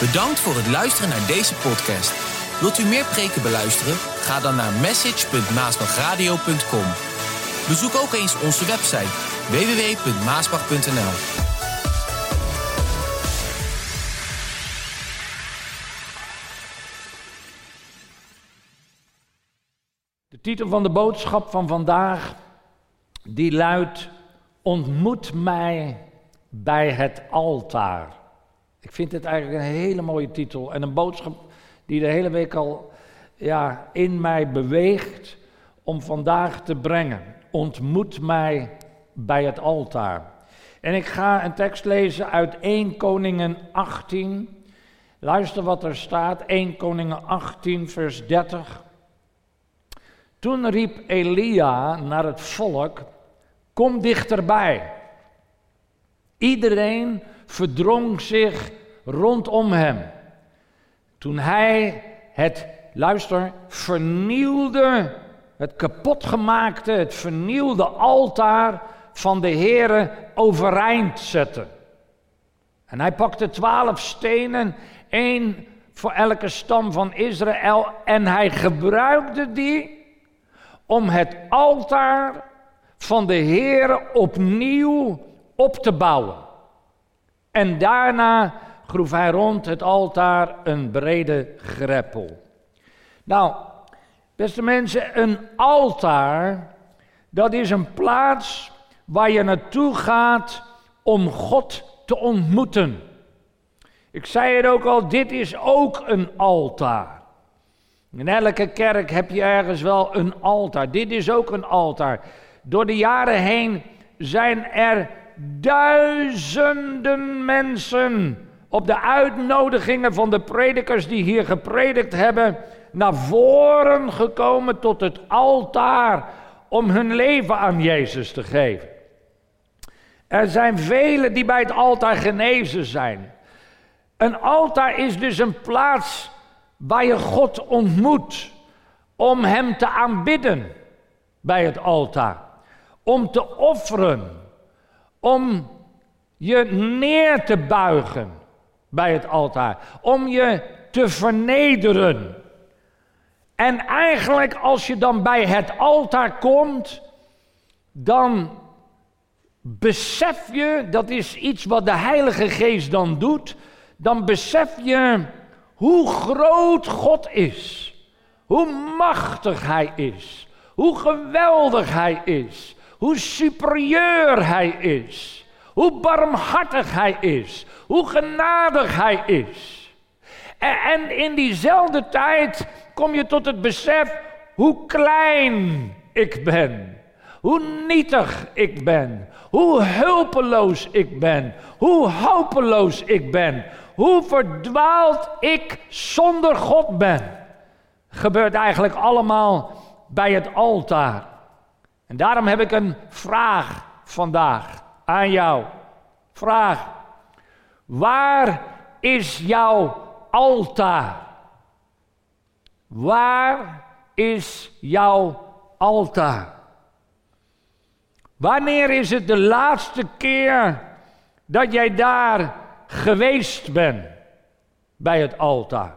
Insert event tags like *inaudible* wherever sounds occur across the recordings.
Bedankt voor het luisteren naar deze podcast. Wilt u meer preken beluisteren? Ga dan naar message.maasbachradio.com. Bezoek ook eens onze website www.maasbach.nl. De titel van de boodschap van vandaag, die luidt, ontmoet mij bij het altaar. Ik vind het eigenlijk een hele mooie titel en een boodschap die de hele week al ja, in mij beweegt om vandaag te brengen. Ontmoet mij bij het altaar. En ik ga een tekst lezen uit 1 Koningen 18. Luister wat er staat, 1 Koningen 18, vers 30. Toen riep Elia naar het volk: Kom dichterbij. Iedereen verdrong zich rondom hem. Toen hij het, luister, vernielde, het kapotgemaakte, het vernielde altaar van de Heere overeind zette. En hij pakte twaalf stenen, één voor elke stam van Israël, en hij gebruikte die om het altaar van de Heere opnieuw op te bouwen. En daarna groef hij rond het altaar een brede greppel. Nou, beste mensen, een altaar, dat is een plaats waar je naartoe gaat om God te ontmoeten. Ik zei het ook al, dit is ook een altaar. In elke kerk heb je ergens wel een altaar. Dit is ook een altaar. Door de jaren heen zijn er duizenden mensen op de uitnodigingen van de predikers die hier gepredikt hebben, naar voren gekomen tot het altaar om hun leven aan Jezus te geven. Er zijn velen die bij het altaar genezen zijn. Een altaar is dus een plaats waar je God ontmoet om Hem te aanbidden bij het altaar. Om te offeren, om je neer te buigen bij het altaar. Om je te vernederen. En eigenlijk als je dan bij het altaar komt, dan besef je, dat is iets wat de Heilige Geest dan doet, dan besef je hoe groot God is. Hoe machtig Hij is. Hoe geweldig Hij is. Hoe superieur Hij is. Hoe barmhartig Hij is. Hoe genadig Hij is. En, en in diezelfde tijd kom je tot het besef hoe klein ik ben. Hoe nietig ik ben. Hoe hulpeloos ik ben. Hoe hopeloos ik ben. Hoe verdwaald ik zonder God ben. Gebeurt eigenlijk allemaal bij het altaar. En daarom heb ik een vraag vandaag aan jou. Vraag. Waar is jouw altaar? Waar is jouw altaar? Wanneer is het de laatste keer dat jij daar geweest bent bij het altaar?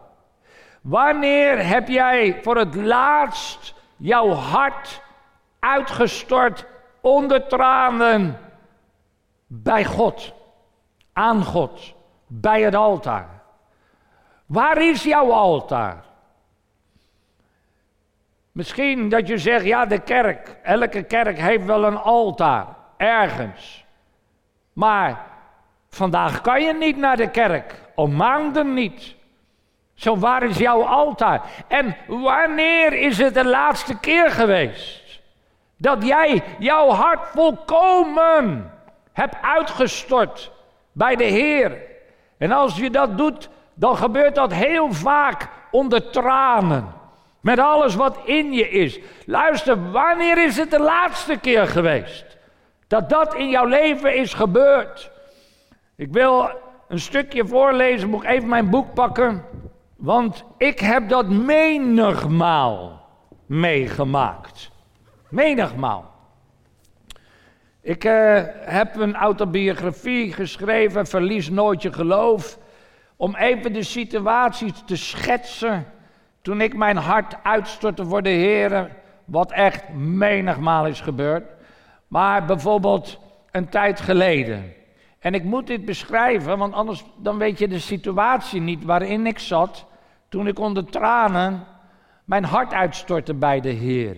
Wanneer heb jij voor het laatst jouw hart uitgestort onder tranen bij God, aan God, bij het altaar? Waar is jouw altaar? Misschien dat je zegt, ja, de kerk, elke kerk heeft wel een altaar, ergens. Maar vandaag kan je niet naar de kerk, al maanden niet. Zo, waar is jouw altaar? En wanneer is het de laatste keer geweest dat jij jouw hart volkomen hebt uitgestort bij de Heer? En als je dat doet, dan gebeurt dat heel vaak onder tranen. Met alles wat in je is. Luister, wanneer is het de laatste keer geweest dat dat in jouw leven is gebeurd? Ik wil een stukje voorlezen, moet even mijn boek pakken. Want ik heb dat menigmaal meegemaakt. Menigmaal. Ik uh, heb een autobiografie geschreven, Verlies nooit je geloof om even de situatie te schetsen toen ik mijn hart uitstortte voor de Heer, wat echt menigmaal is gebeurd. Maar bijvoorbeeld een tijd geleden. En ik moet dit beschrijven, want anders dan weet je de situatie niet waarin ik zat toen ik onder tranen mijn hart uitstortte bij de Heer.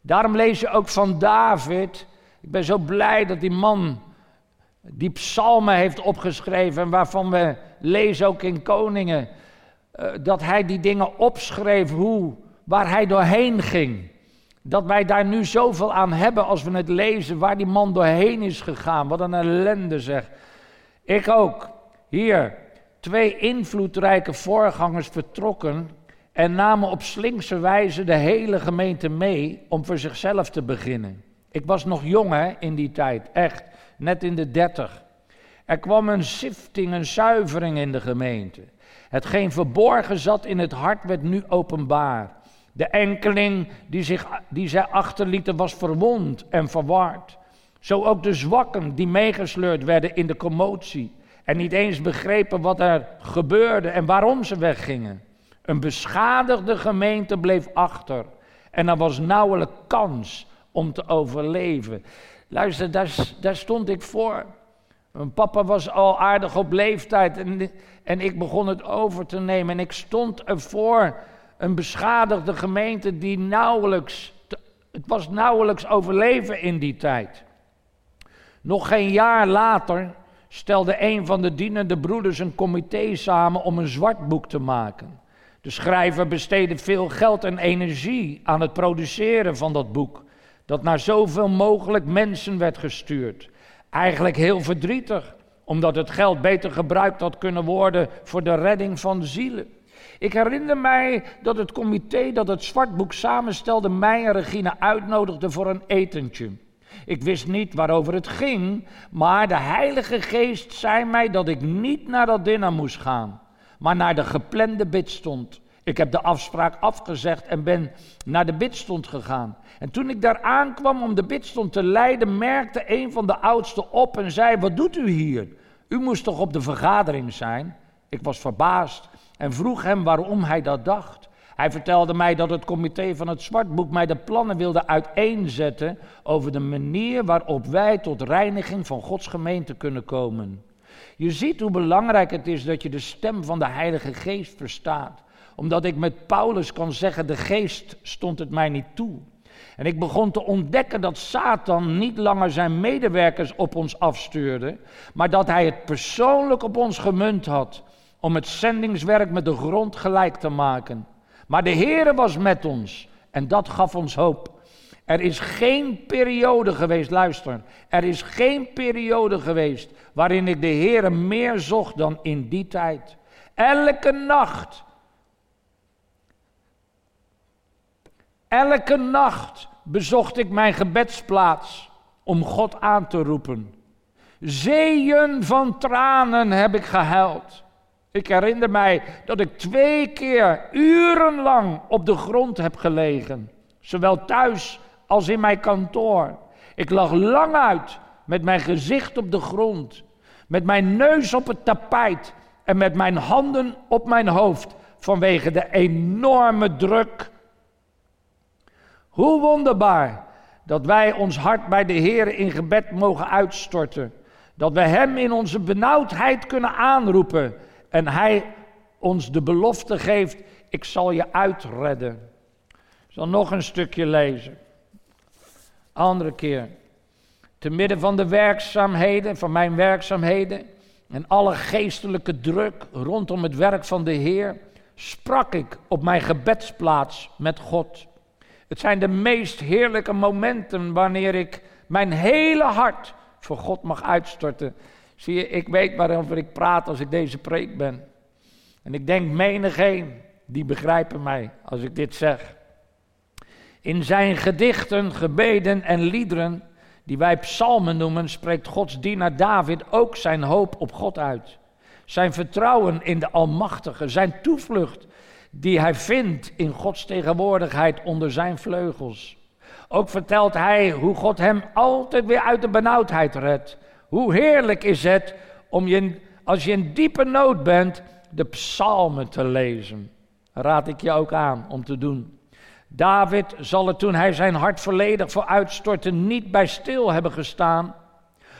Daarom lees je ook van David. Ik ben zo blij dat die man die psalmen heeft opgeschreven en waarvan we lezen ook in Koningen, uh, dat hij die dingen opschreef, hoe, waar hij doorheen ging. Dat wij daar nu zoveel aan hebben als we het lezen, waar die man doorheen is gegaan. Wat een ellende zeg. Ik ook. Hier, twee invloedrijke voorgangers vertrokken en namen op slinkse wijze de hele gemeente mee om voor zichzelf te beginnen. Ik was nog jong hè, in die tijd, echt, net in de dertig. Er kwam een sifting, een zuivering in de gemeente. Hetgeen verborgen zat in het hart werd nu openbaar. De enkeling die, zich, die zij achterlieten was verwond en verward. Zo ook de zwakken die meegesleurd werden in de commotie en niet eens begrepen wat er gebeurde en waarom ze weggingen. Een beschadigde gemeente bleef achter en er was nauwelijks kans om te overleven. Luister, daar, daar stond ik voor. Mijn papa was al aardig op leeftijd en, en ik begon het over te nemen. En ik stond ervoor een beschadigde gemeente die nauwelijks, het was nauwelijks overleven in die tijd. Nog geen jaar later stelde een van de dienende broeders een comité samen om een zwart boek te maken. De schrijver besteedde veel geld en energie aan het produceren van dat boek, dat naar zoveel mogelijk mensen werd gestuurd. Eigenlijk heel verdrietig, omdat het geld beter gebruikt had kunnen worden voor de redding van zielen. Ik herinner mij dat het comité dat het zwartboek samenstelde mij en Regina uitnodigde voor een etentje. Ik wist niet waarover het ging, maar de Heilige Geest zei mij dat ik niet naar dat dinner moest gaan, maar naar de geplande bidstond. Ik heb de afspraak afgezegd en ben naar de bidstond gegaan. En toen ik daar aankwam om de bidstond te leiden, merkte een van de oudsten op en zei: Wat doet u hier? U moest toch op de vergadering zijn? Ik was verbaasd en vroeg hem waarom hij dat dacht. Hij vertelde mij dat het comité van het Zwartboek mij de plannen wilde uiteenzetten over de manier waarop wij tot reiniging van Gods gemeente kunnen komen. Je ziet hoe belangrijk het is dat je de stem van de Heilige Geest verstaat. Omdat ik met Paulus kan zeggen, de Geest stond het mij niet toe. En ik begon te ontdekken dat Satan niet langer zijn medewerkers op ons afstuurde, maar dat hij het persoonlijk op ons gemunt had om het zendingswerk met de grond gelijk te maken. Maar de Heere was met ons en dat gaf ons hoop. Er is geen periode geweest, luister, er is geen periode geweest waarin ik de Heere meer zocht dan in die tijd. Elke nacht, elke nacht bezocht ik mijn gebedsplaats om God aan te roepen. Zeeën van tranen heb ik gehuild. Ik herinner mij dat ik twee keer urenlang op de grond heb gelegen, zowel thuis als in mijn kantoor. Ik lag lang uit met mijn gezicht op de grond, met mijn neus op het tapijt en met mijn handen op mijn hoofd vanwege de enorme druk. Hoe wonderbaar dat wij ons hart bij de Heer in gebed mogen uitstorten. Dat we Hem in onze benauwdheid kunnen aanroepen en hij ons de belofte geeft, ik zal je uitredden. Ik zal nog een stukje lezen. Andere keer. Te midden van de werkzaamheden, van mijn werkzaamheden en alle geestelijke druk rondom het werk van de Heer, sprak ik op mijn gebedsplaats met God. Het zijn de meest heerlijke momenten wanneer ik mijn hele hart voor God mag uitstorten Zie je, ik weet waarover ik praat als ik deze preek ben. En ik denk menigeen, die begrijpen mij als ik dit zeg. In zijn gedichten, gebeden en liederen, die wij psalmen noemen, spreekt Gods dienaar David ook zijn hoop op God uit. Zijn vertrouwen in de Almachtige, zijn toevlucht die hij vindt in Gods tegenwoordigheid onder zijn vleugels. Ook vertelt hij hoe God hem altijd weer uit de benauwdheid redt hoe heerlijk is het om je, als je in diepe nood bent de psalmen te lezen. Raad ik je ook aan om te doen. David zal er toen hij zijn hart volledig voor uitstortte niet bij stil hebben gestaan.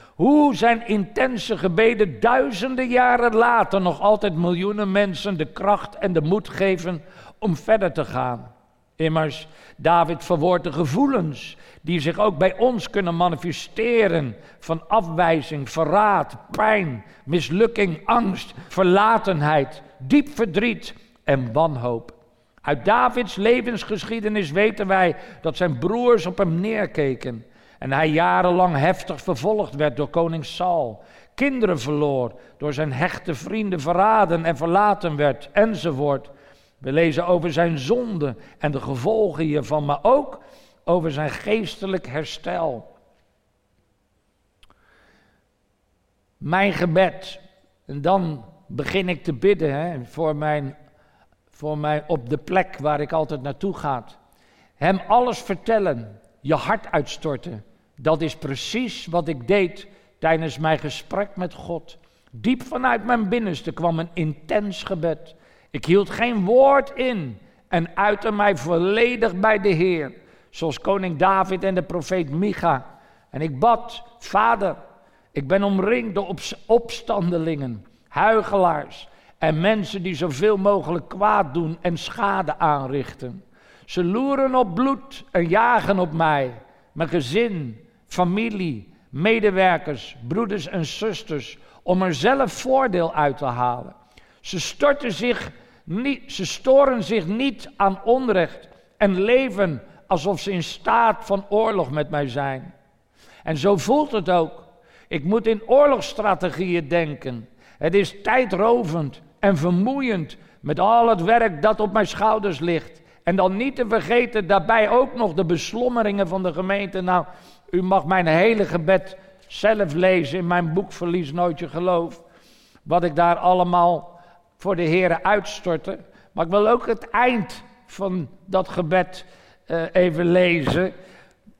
Hoe zijn intense gebeden duizenden jaren later nog altijd miljoenen mensen de kracht en de moed geven om verder te gaan. Immers, David verwoordt de gevoelens die zich ook bij ons kunnen manifesteren van afwijzing, verraad, pijn, mislukking, angst, verlatenheid, diep verdriet en wanhoop. Uit Davids levensgeschiedenis weten wij dat zijn broers op hem neerkeken en hij jarenlang heftig vervolgd werd door koning Saul, kinderen verloor, door zijn hechte vrienden verraden en verlaten werd, enzovoort. We lezen over zijn zonde en de gevolgen hiervan, maar ook over zijn geestelijk herstel. Mijn gebed, en dan begin ik te bidden hè, voor, mijn, voor mij op de plek waar ik altijd naartoe ga. Hem alles vertellen, je hart uitstorten. Dat is precies wat ik deed tijdens mijn gesprek met God. Diep vanuit mijn binnenste kwam een intens gebed. Ik hield geen woord in en uitte mij volledig bij de Heer, zoals koning David en de profeet Micha. En ik bad, Vader, ik ben omringd door opstandelingen, huigelaars en mensen die zoveel mogelijk kwaad doen en schade aanrichten. Ze loeren op bloed en jagen op mij, mijn gezin, familie, medewerkers, broeders en zusters, om er zelf voordeel uit te halen. Ze, storten zich niet, ze storen zich niet aan onrecht en leven alsof ze in staat van oorlog met mij zijn. En zo voelt het ook. Ik moet in oorlogsstrategieën denken. Het is tijdrovend en vermoeiend met al het werk dat op mijn schouders ligt. En dan niet te vergeten daarbij ook nog de beslommeringen van de gemeente. Nou, u mag mijn hele gebed zelf lezen in mijn boek Verlies nooit je geloof. Wat ik daar allemaal voor de Heer uitstortte. Maar ik wil ook het eind van dat gebed uh, even lezen.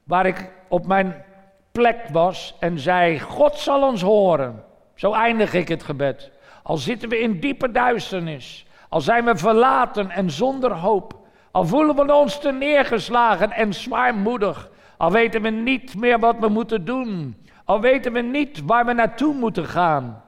Waar ik op mijn plek was en zei: God zal ons horen. Zo eindig ik het gebed. Al zitten we in diepe duisternis. Al zijn we verlaten en zonder hoop. Al voelen we ons te neergeslagen en zwaarmoedig. Al weten we niet meer wat we moeten doen. Al weten we niet waar we naartoe moeten gaan.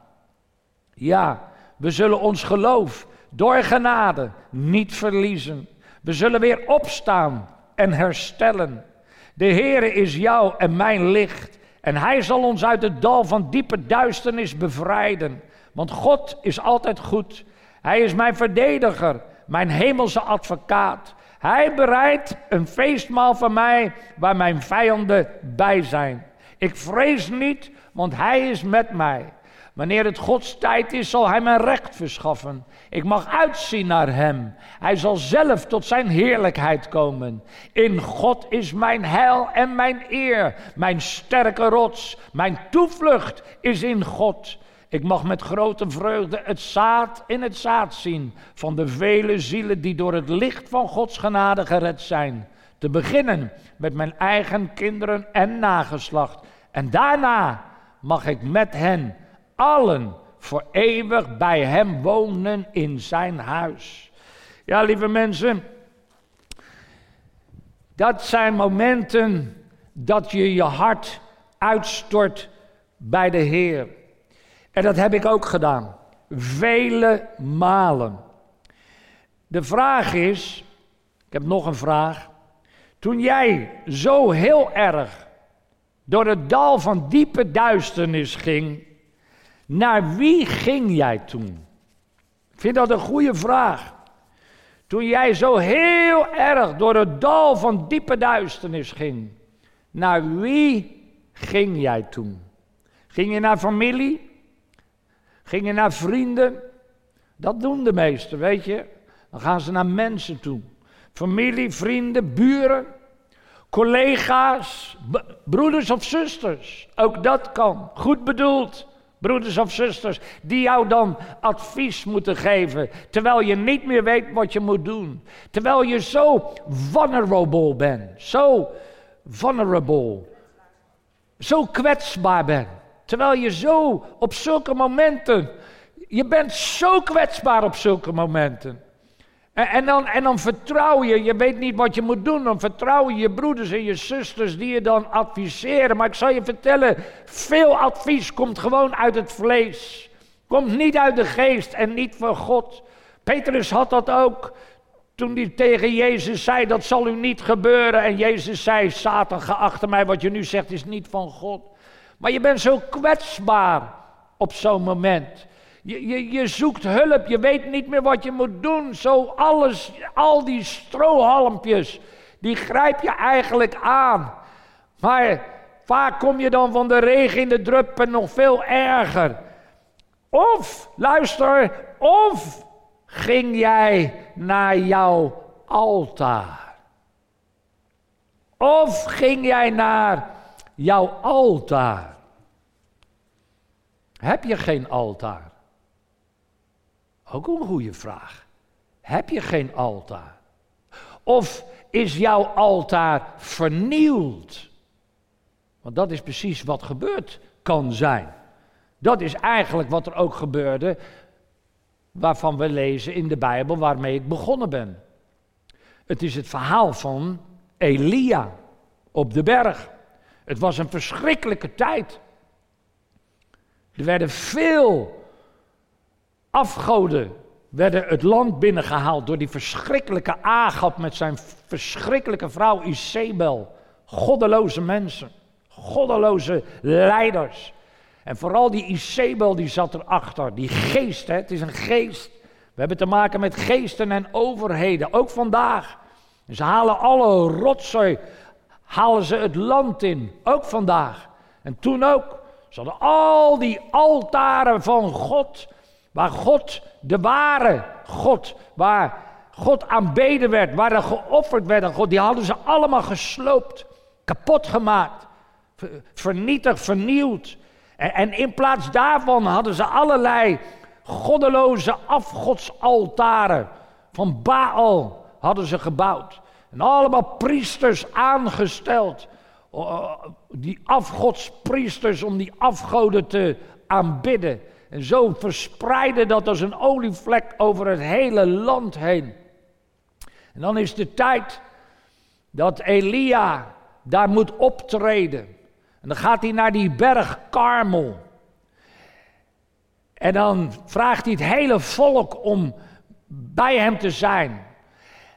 Ja, we zullen ons geloof door genade niet verliezen. We zullen weer opstaan en herstellen. De Heere is jou en mijn licht. En hij zal ons uit het dal van diepe duisternis bevrijden. Want God is altijd goed. Hij is mijn verdediger, mijn hemelse advocaat. Hij bereidt een feestmaal voor mij waar mijn vijanden bij zijn. Ik vrees niet, want hij is met mij. Wanneer het Gods tijd is, zal hij mijn recht verschaffen. Ik mag uitzien naar hem. Hij zal zelf tot zijn heerlijkheid komen. In God is mijn heil en mijn eer, mijn sterke rots. Mijn toevlucht is in God. Ik mag met grote vreugde het zaad in het zaad zien van de vele zielen die door het licht van Gods genade gered zijn. Te beginnen met mijn eigen kinderen en nageslacht. En daarna mag ik met hen allen voor eeuwig bij hem wonen in zijn huis. Ja, lieve mensen, dat zijn momenten dat je je hart uitstort bij de Heer. En dat heb ik ook gedaan. Vele malen. De vraag is, ik heb nog een vraag. Toen jij zo heel erg door het dal van diepe duisternis ging, naar wie ging jij toen? Ik vind dat een goede vraag. Toen jij zo heel erg door het dal van diepe duisternis ging, naar wie ging jij toen? Ging je naar familie? Gingen naar vrienden. Dat doen de meesten, weet je. Dan gaan ze naar mensen toe. Familie, vrienden, buren, collega's, broeders of zusters. Ook dat kan. Goed bedoeld. Broeders of zusters, die jou dan advies moeten geven. Terwijl je niet meer weet wat je moet doen. Terwijl je zo vulnerable bent. Zo vulnerable. Zo kwetsbaar bent. Terwijl je zo op zulke momenten je bent zo kwetsbaar op zulke momenten. En, en, dan, en dan vertrouw je, je weet niet wat je moet doen, dan vertrouw je je broeders en je zusters die je dan adviseren. Maar ik zal je vertellen, veel advies komt gewoon uit het vlees. Komt niet uit de geest en niet van God. Petrus had dat ook toen hij tegen Jezus zei, dat zal u niet gebeuren. En Jezus zei, Satan, ga achter mij, wat je nu zegt is niet van God. Maar je bent zo kwetsbaar op zo'n moment. Je, je, je zoekt hulp, je weet niet meer wat je moet doen. Zo alles, al die strohalmpjes, die grijp je eigenlijk aan. Maar vaak kom je dan van de regen in de drup nog veel erger. Of, luister, of ging jij naar jouw altaar? Of ging jij naar jouw altaar? Heb je geen altaar? Ook een goede vraag. Heb je geen altaar? Of is jouw altaar vernield? Want dat is precies wat gebeurd kan zijn. Dat is eigenlijk wat er ook gebeurde, waarvan we lezen in de Bijbel, waarmee ik begonnen ben. Het is het verhaal van Elia op de berg. Het was een verschrikkelijke tijd. Er werden veel afgoden werden het land binnengehaald door die verschrikkelijke Agap met zijn verschrikkelijke vrouw Isabel. Goddeloze mensen, goddeloze leiders. En vooral die Isabel die zat erachter, die geest, het is een geest. We hebben te maken met geesten en overheden, ook vandaag. ze halen alle rotzooi, halen ze het land in, ook vandaag. En toen ook. Ze hadden al die altaren van God Waar God, de ware God, waar God aanbeden werd, waar er geofferd werd aan God, die hadden ze allemaal gesloopt, kapot gemaakt, vernietigd, vernieuwd. En, en in plaats daarvan hadden ze allerlei goddeloze afgodsaltaren van Baal hadden ze gebouwd. En allemaal priesters aangesteld. Die afgodspriesters om die afgoden te aanbidden. En zo verspreidde dat als een olievlek over het hele land heen. En dan is de tijd dat Elia daar moet optreden. En dan gaat hij naar die berg Karmel. En dan vraagt hij het hele volk om bij hem te zijn.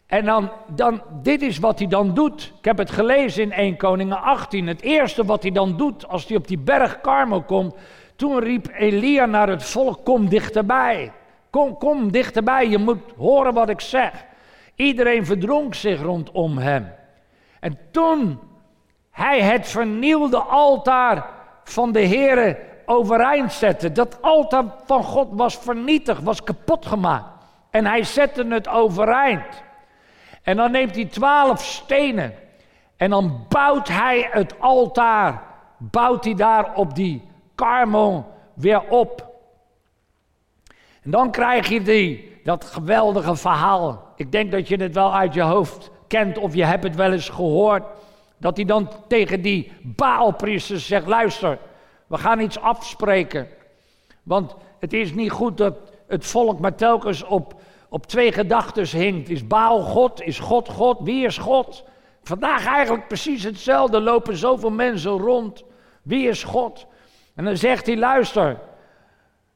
En dan, dan, dit is wat hij dan doet. Ik heb het gelezen in 1 Koningen 18. Het eerste wat hij dan doet als hij op die berg Karmel komt, toen riep Elia naar het volk: Kom dichterbij. Kom, kom dichterbij, je moet horen wat ik zeg. Iedereen verdronk zich rondom hem. En toen hij het vernielde altaar van de Heere overeind zette, dat altaar van God was vernietigd, was kapot gemaakt. En hij zette het overeind. En dan neemt hij twaalf stenen en dan bouwt hij het altaar, bouwt hij daar op die Karmel weer op. En dan krijg je die, dat geweldige verhaal. Ik denk dat je het wel uit je hoofd kent of je hebt het wel eens gehoord. Dat hij dan tegen die Baalpriesters zegt: luister, we gaan iets afspreken. Want het is niet goed dat het volk maar telkens op, op twee gedachten hinkt. Is Baal God? Is God God? Wie is God? Vandaag eigenlijk precies hetzelfde. Lopen zoveel mensen rond. Wie is God? En dan zegt hij: luister,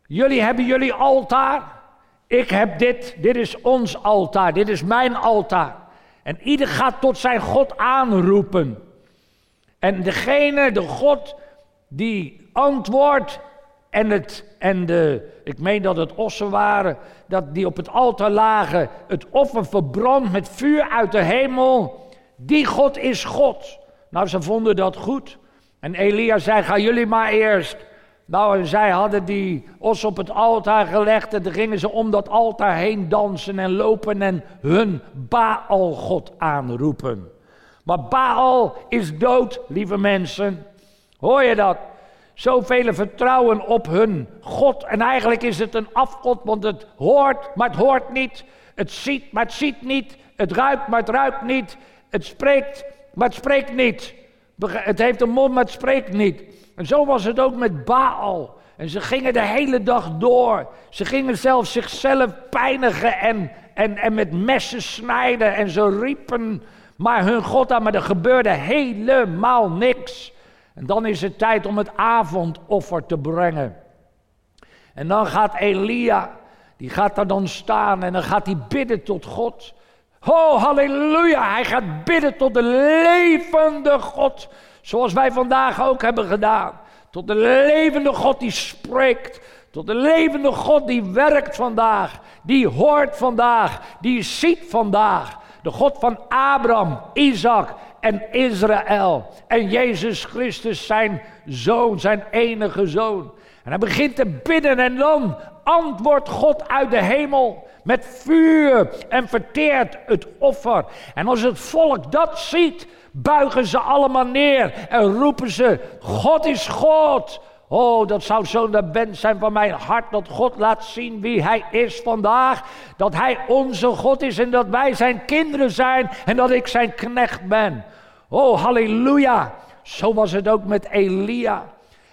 jullie hebben jullie altaar. Ik heb dit, dit is ons altaar, dit is mijn altaar. En ieder gaat tot zijn God aanroepen. En degene, de God die antwoordt en, het, en de, ik meen dat het ossen waren, dat die op het altaar lagen, het offer verbrandt met vuur uit de hemel. Die God is God. Nou, ze vonden dat goed. En Elia zei, ga jullie maar eerst. Nou, en zij hadden die os op het altaar gelegd en dan gingen ze om dat altaar heen dansen en lopen en hun Baal-God aanroepen. Maar Baal is dood, lieve mensen. Hoor je dat? Zoveel vertrouwen op hun God. En eigenlijk is het een afgod, want het hoort, maar het hoort niet. Het ziet, maar het ziet niet. Het ruikt, maar het ruikt niet. Het spreekt, maar het spreekt niet. Het heeft een mond, maar het spreekt niet. En zo was het ook met Baal. En ze gingen de hele dag door. Ze gingen zelfs zichzelf pijnigen en, en, en met messen snijden. En ze riepen maar hun God aan, maar er gebeurde helemaal niks. En dan is het tijd om het avondoffer te brengen. En dan gaat Elia, die gaat daar dan staan en dan gaat hij bidden tot God. Oh, halleluja, hij gaat bidden tot de levende God. Zoals wij vandaag ook hebben gedaan. Tot de levende God die spreekt. Tot de levende God die werkt vandaag. Die hoort vandaag. Die ziet vandaag. De God van Abraham, Isaac en Israël. En Jezus Christus, zijn zoon, zijn enige zoon. En hij begint te bidden en dan antwoordt God uit de hemel met vuur en verteert het offer. En als het volk dat ziet, buigen ze allemaal neer en roepen ze: God is God. Oh, dat zou zo de wens zijn van mijn hart dat God laat zien wie Hij is vandaag. Dat Hij onze God is en dat wij Zijn kinderen zijn en dat ik Zijn knecht ben. Oh, halleluja. Zo was het ook met Elia.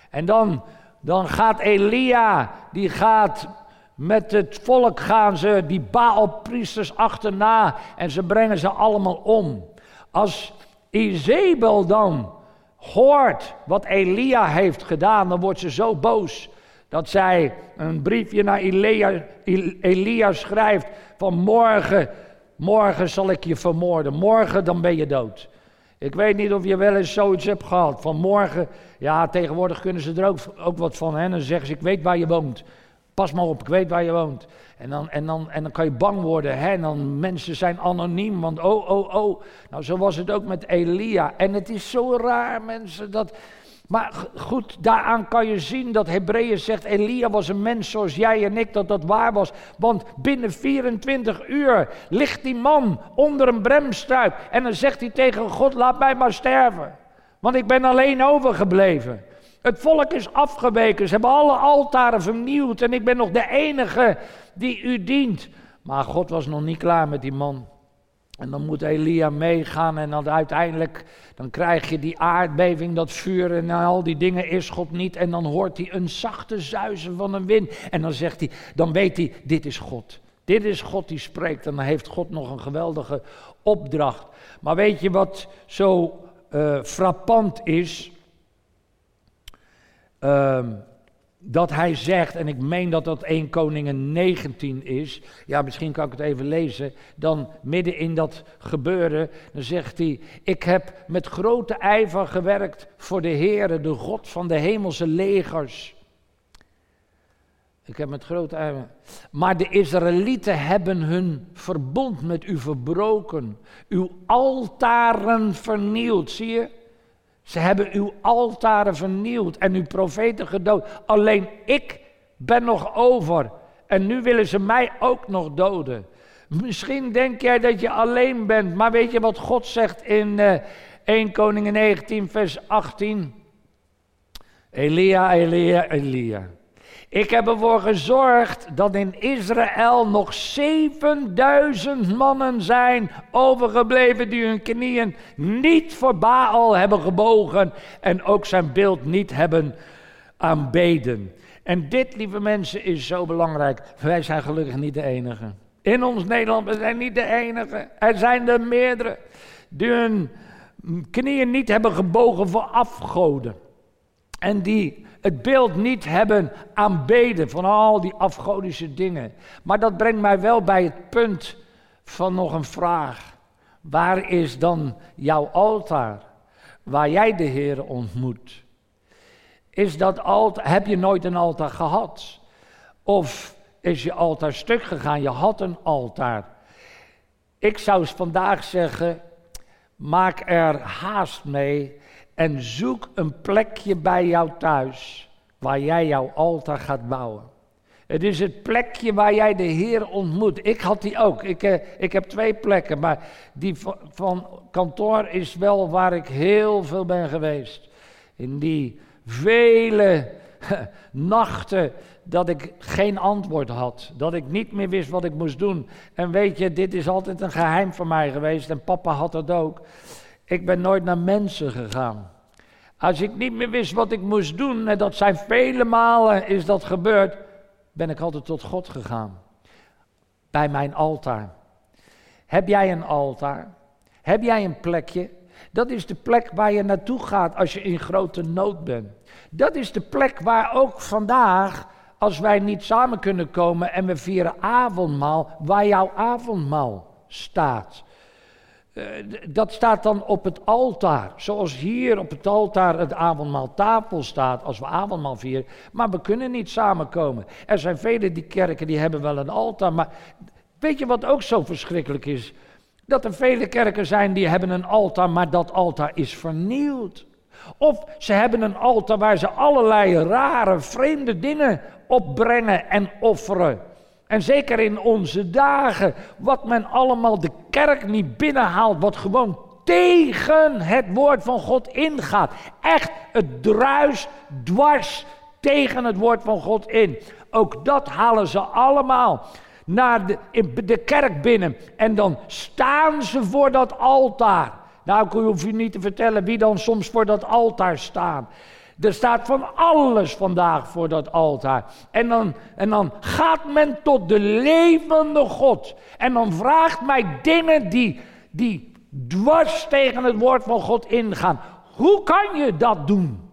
En dan, dan gaat Elia, die gaat met het volk gaan ze die Baalpriesters achterna en ze brengen ze allemaal om. Als Izebel dan hoort wat Elia heeft gedaan, dan wordt ze zo boos dat zij een briefje naar Elia, schrijft van morgen, morgen zal ik je vermoorden, morgen dan ben je dood. Ik weet niet of je wel eens zoiets hebt gehad. Vanmorgen, ja, tegenwoordig kunnen ze er ook, ook wat van. Hè? Dan zeggen ze: Ik weet waar je woont. Pas maar op, ik weet waar je woont. En dan, en dan, en dan kan je bang worden. Hè? En dan mensen zijn anoniem, want oh, oh, oh. Nou, zo was het ook met Elia. En het is zo raar, mensen, dat... Maar goed, daaraan kan je zien dat Hebreeën zegt, Elia was een mens zoals jij en ik, dat dat waar was. Want binnen 24 uur ligt die man onder een bremstruik. En dan zegt hij tegen God, laat mij maar sterven. Want ik ben alleen overgebleven. Het volk is afgeweken. Ze hebben alle altaren vernieuwd. En ik ben nog de enige die u dient. Maar God was nog niet klaar met die man. En dan moet Elia meegaan en dan uiteindelijk dan krijg je die aardbeving, dat vuur en al die dingen is God niet. En dan hoort hij een zachte zuizen van een wind. En dan zegt hij, dan weet hij, dit is God. Dit is God die spreekt. En dan heeft God nog een geweldige opdracht. Maar weet je wat zo uh, frappant is? Ehm, dat hij zegt, en ik meen dat dat 1 Koningen 19 is, ja misschien kan ik het even lezen, dan midden in dat gebeuren, dan zegt hij, ik heb met grote ijver gewerkt voor de Heere, de God van de hemelse legers. Ik heb met grote ijver. Maar de Israëlieten hebben hun verbond met u verbroken, uw altaren vernield, zie je? Ze hebben uw altaren vernield en uw profeten gedood. Alleen ik ben nog over. En nu willen ze mij ook nog doden. Misschien denk jij dat je alleen bent, maar weet je wat God zegt in uh, 1 Koningen 19, vers 18? Elia, Elia, Elia. Ik heb ervoor gezorgd dat in Israël nog 7000 mannen zijn overgebleven die hun knieën niet voor Baal hebben gebogen en ook zijn beeld niet hebben aanbeden. En dit, lieve mensen, is zo belangrijk. Wij zijn gelukkig niet de enige. In ons Nederland, we zijn niet de enige. Er zijn er meerdere die hun knieën niet hebben gebogen voor afgoden. En die het beeld niet hebben aanbeden van al die afgodische dingen. Maar dat brengt mij wel bij het punt van nog een vraag. Waar is dan jouw altaar? Waar jij de Heer ontmoet? Is dat altaar, heb je nooit een altaar gehad? Of is je altaar stuk gegaan? Je had een altaar. Ik zou vandaag zeggen, maak er haast mee en zoek een plekje bij jou thuis waar jij jouw altaar gaat bouwen. Het is het plekje waar jij de Heer ontmoet. Ik had die ook. Ik, eh, ik heb twee plekken, maar die van, van kantoor is wel waar ik heel veel ben geweest. In die vele *laughs* nachten dat ik geen antwoord had. Dat ik niet meer wist wat ik moest doen. En weet je, dit is altijd een geheim voor mij geweest. En papa had het ook. Ik ben nooit naar mensen gegaan. Als ik niet meer wist wat ik moest doen, en dat zijn vele malen is dat gebeurd, ben ik altijd tot God gegaan. Bij mijn altaar. Heb jij een altaar? Heb jij een plekje? Dat is de plek waar je naartoe gaat als je in grote nood bent. Dat is de plek waar ook vandaag, als wij niet samen kunnen komen en we vieren avondmaal, waar jouw avondmaal staat. Eh, dat staat dan op het altaar. Zoals hier op het altaar het avondmaaltafel staat als we avondmaal vieren. Maar we kunnen niet samenkomen. Er zijn vele die kerken die hebben wel een altaar. Maar weet je wat ook zo verschrikkelijk is? Dat er vele kerken zijn die hebben een altaar, maar dat altaar is vernield. Of ze hebben een altaar waar ze allerlei rare, vreemde dingen opbrengen en offeren. En zeker in onze dagen, wat men allemaal de kerk niet binnenhaalt, wat gewoon tegen het woord van God ingaat. Echt, het druist dwars tegen het woord van God in. Ook dat halen ze allemaal naar de, de kerk binnen. En dan staan ze voor dat altaar. Nou, ik hoef je niet te vertellen wie dan soms voor dat altaar staan. Er staat van alles vandaag voor dat altaar. En dan, en dan gaat men tot de levende God. En dan vraagt mij dingen die, die dwars tegen het woord van God ingaan. Hoe kan je dat doen?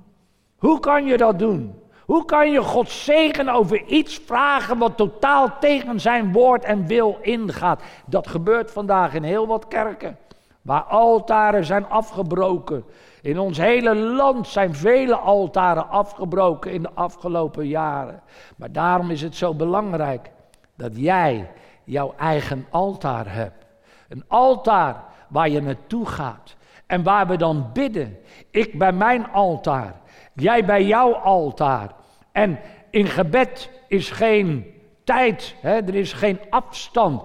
Hoe kan je dat doen? Hoe kan je God zegen over iets vragen wat totaal tegen zijn woord en wil ingaat? Dat gebeurt vandaag in heel wat kerken. Waar altaren zijn afgebroken. In ons hele land zijn vele altaren afgebroken in de afgelopen jaren. Maar daarom is het zo belangrijk dat jij jouw eigen altaar hebt. Een altaar waar je naartoe gaat en waar we dan bidden. Ik bij mijn altaar, jij bij jouw altaar. En in gebed is geen tijd, hè? er is geen afstand.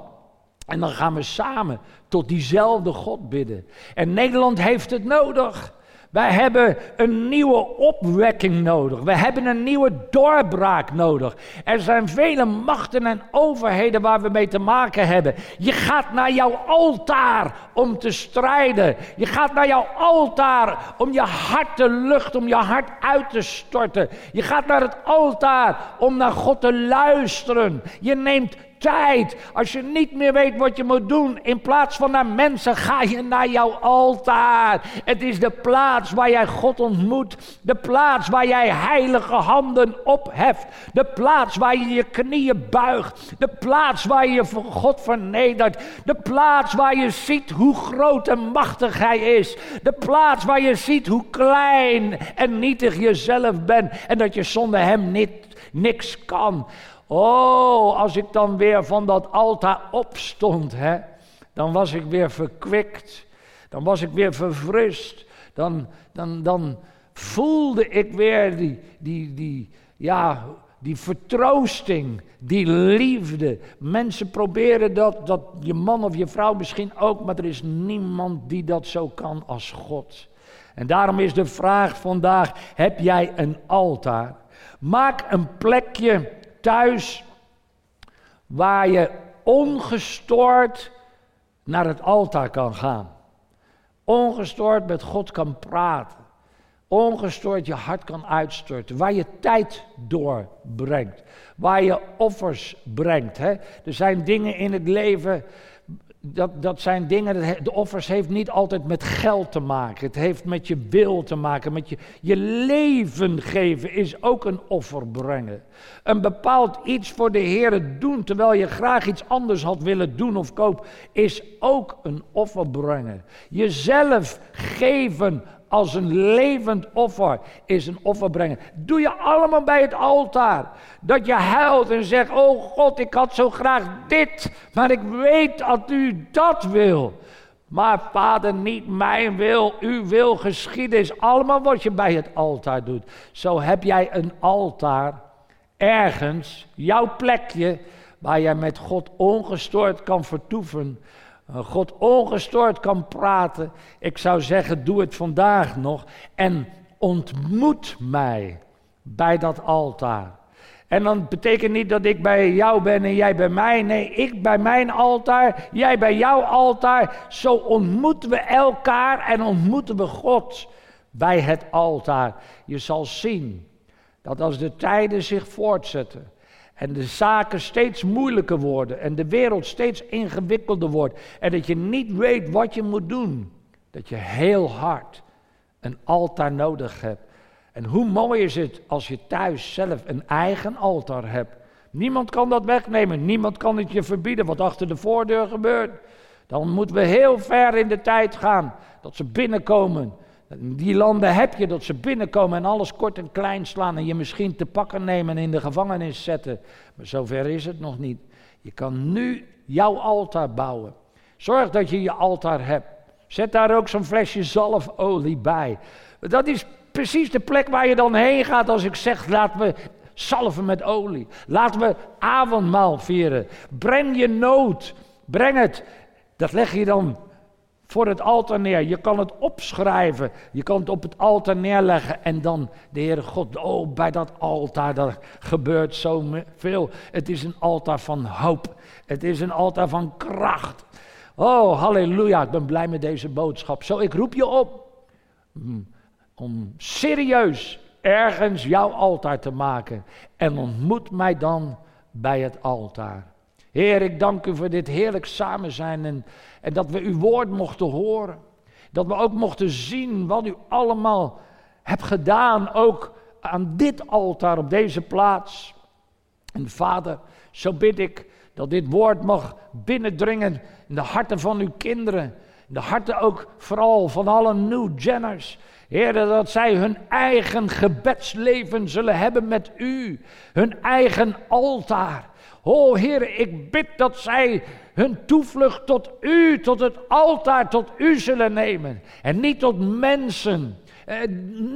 En dan gaan we samen tot diezelfde God bidden. En Nederland heeft het nodig. Wij hebben een nieuwe opwekking nodig. We hebben een nieuwe doorbraak nodig. Er zijn vele machten en overheden waar we mee te maken hebben. Je gaat naar jouw altaar om te strijden. Je gaat naar jouw altaar om je hart te luchten, om je hart uit te storten. Je gaat naar het altaar om naar God te luisteren. Je neemt tijd, als je niet meer weet wat je moet doen, in plaats van naar mensen, ga je naar jouw altaar. Het is de plaats waar jij God ontmoet. De plaats waar jij heilige handen opheft. De plaats waar je je knieën buigt. De plaats waar je voor God vernedert. De plaats waar je ziet hoe groot en machtig Hij is. De plaats waar je ziet hoe klein en nietig jezelf bent. En dat je zonder Hem niet, niks kan. Oh, als ik dan weer van dat altaar opstond, hè, dan was ik weer verkwikt. Dan was ik weer verfrist. Dan, dan, dan voelde ik weer die, die, die, ja, die vertroosting, die liefde. Mensen proberen dat, dat je man of je vrouw misschien ook, maar er is niemand die dat zo kan als God. En daarom is de vraag vandaag: heb jij een altaar? Maak een plekje thuis waar je ongestoord naar het altaar kan gaan. Ongestoord met God kan praten. Ongestoord je hart kan uitstorten. Waar je tijd doorbrengt. Waar je offers brengt. Hè? Er zijn dingen in het leven dat, dat zijn dingen, de offers heeft niet altijd met geld te maken. Het heeft met je wil te maken, met je, je leven geven is ook een offer brengen. Een bepaald iets voor de Heer doen, terwijl je graag iets anders had willen doen of kopen, is ook een offer brengen. Jezelf geven als een levend offer is een offer brengen. Doe je allemaal bij het altaar. Dat je huilt en zegt: Oh God, ik had zo graag dit, maar ik weet dat u dat wil. Maar vader, niet mijn wil, uw wil geschieden is allemaal wat je bij het altaar doet. Zo heb jij een altaar ergens, jouw plekje, waar jij met God ongestoord kan vertoeven. God ongestoord kan praten. Ik zou zeggen, doe het vandaag nog. En ontmoet mij bij dat altaar. En dan betekent niet dat ik bij jou ben en jij bij mij. Nee, ik bij mijn altaar, jij bij jouw altaar. Zo ontmoeten we elkaar en ontmoeten we God. bij het altaar. Je zal zien dat als de tijden zich voortzetten en de zaken steeds moeilijker worden en de wereld steeds ingewikkelder wordt en dat je niet weet wat je moet doen, dat je heel hard een altaar nodig hebt. En hoe mooi is het als je thuis zelf een eigen altaar hebt. Niemand kan dat wegnemen, niemand kan het je verbieden wat achter de voordeur gebeurt. Dan moeten we heel ver in de tijd gaan dat ze binnenkomen. Die landen heb je dat ze binnenkomen en alles kort en klein slaan en je misschien te pakken nemen en in de gevangenis zetten. Maar zover is het nog niet. Je kan nu jouw altaar bouwen. Zorg dat je je altaar hebt. Zet daar ook zo'n flesje zalfolie bij. Dat is precies de plek waar je dan heen gaat als ik zeg: laten we salven met olie. Laten we avondmaal vieren. Breng je nood. Breng het. Dat leg je dan voor het altaar neer. Je kan het opschrijven. Je kan het op het altaar neerleggen. En dan de Heere God, oh, bij dat altaar, daar gebeurt zoveel. Het is een altaar van hoop. Het is een altaar van kracht. Oh, halleluja, ik ben blij met deze boodschap. Zo, ik roep je op om serieus ergens jouw altaar te maken. En ontmoet mij dan bij het altaar. Heer, ik dank u voor dit heerlijk samen zijn en, en dat we uw woord mochten horen. Dat we ook mochten zien wat u allemaal hebt gedaan, ook aan dit altaar op deze plaats. En Vader, zo bid ik dat dit woord mag binnendringen in de harten van uw kinderen. In de harten ook vooral van alle New Jenners. Heer, dat zij hun eigen gebedsleven zullen hebben met u. Hun eigen altaar. O Heer, ik bid dat zij hun toevlucht tot u, tot het altaar, tot u zullen nemen. En niet tot mensen. Eh,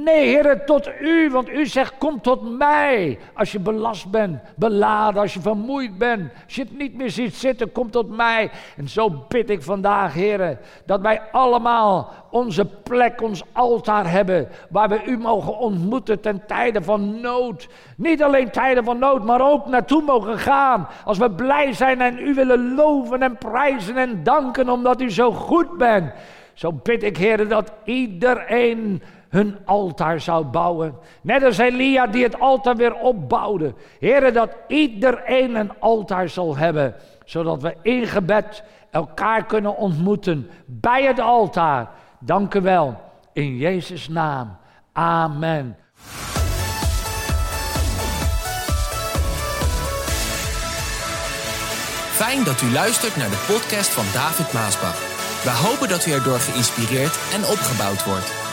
nee, Heer, tot u, want u zegt: Kom tot mij. Als je belast bent, beladen, als je vermoeid bent, als je het niet meer ziet zitten, kom tot mij. En zo bid ik vandaag, Heer, dat wij allemaal onze plek, ons altaar hebben, waar we u mogen ontmoeten ten tijde van nood. Niet alleen tijden van nood, maar ook naartoe mogen gaan. Als we blij zijn en u willen loven en prijzen en danken omdat u zo goed bent. Zo bid ik, Heer, dat iedereen hun altaar zou bouwen. Net als Elia die het altaar weer opbouwde. Heren, dat iedereen een altaar zal hebben. Zodat we in gebed elkaar kunnen ontmoeten bij het altaar. Dank u wel. In Jezus' naam. Amen. Fijn dat u luistert naar de podcast van David Maasbach. We hopen dat u erdoor geïnspireerd en opgebouwd wordt.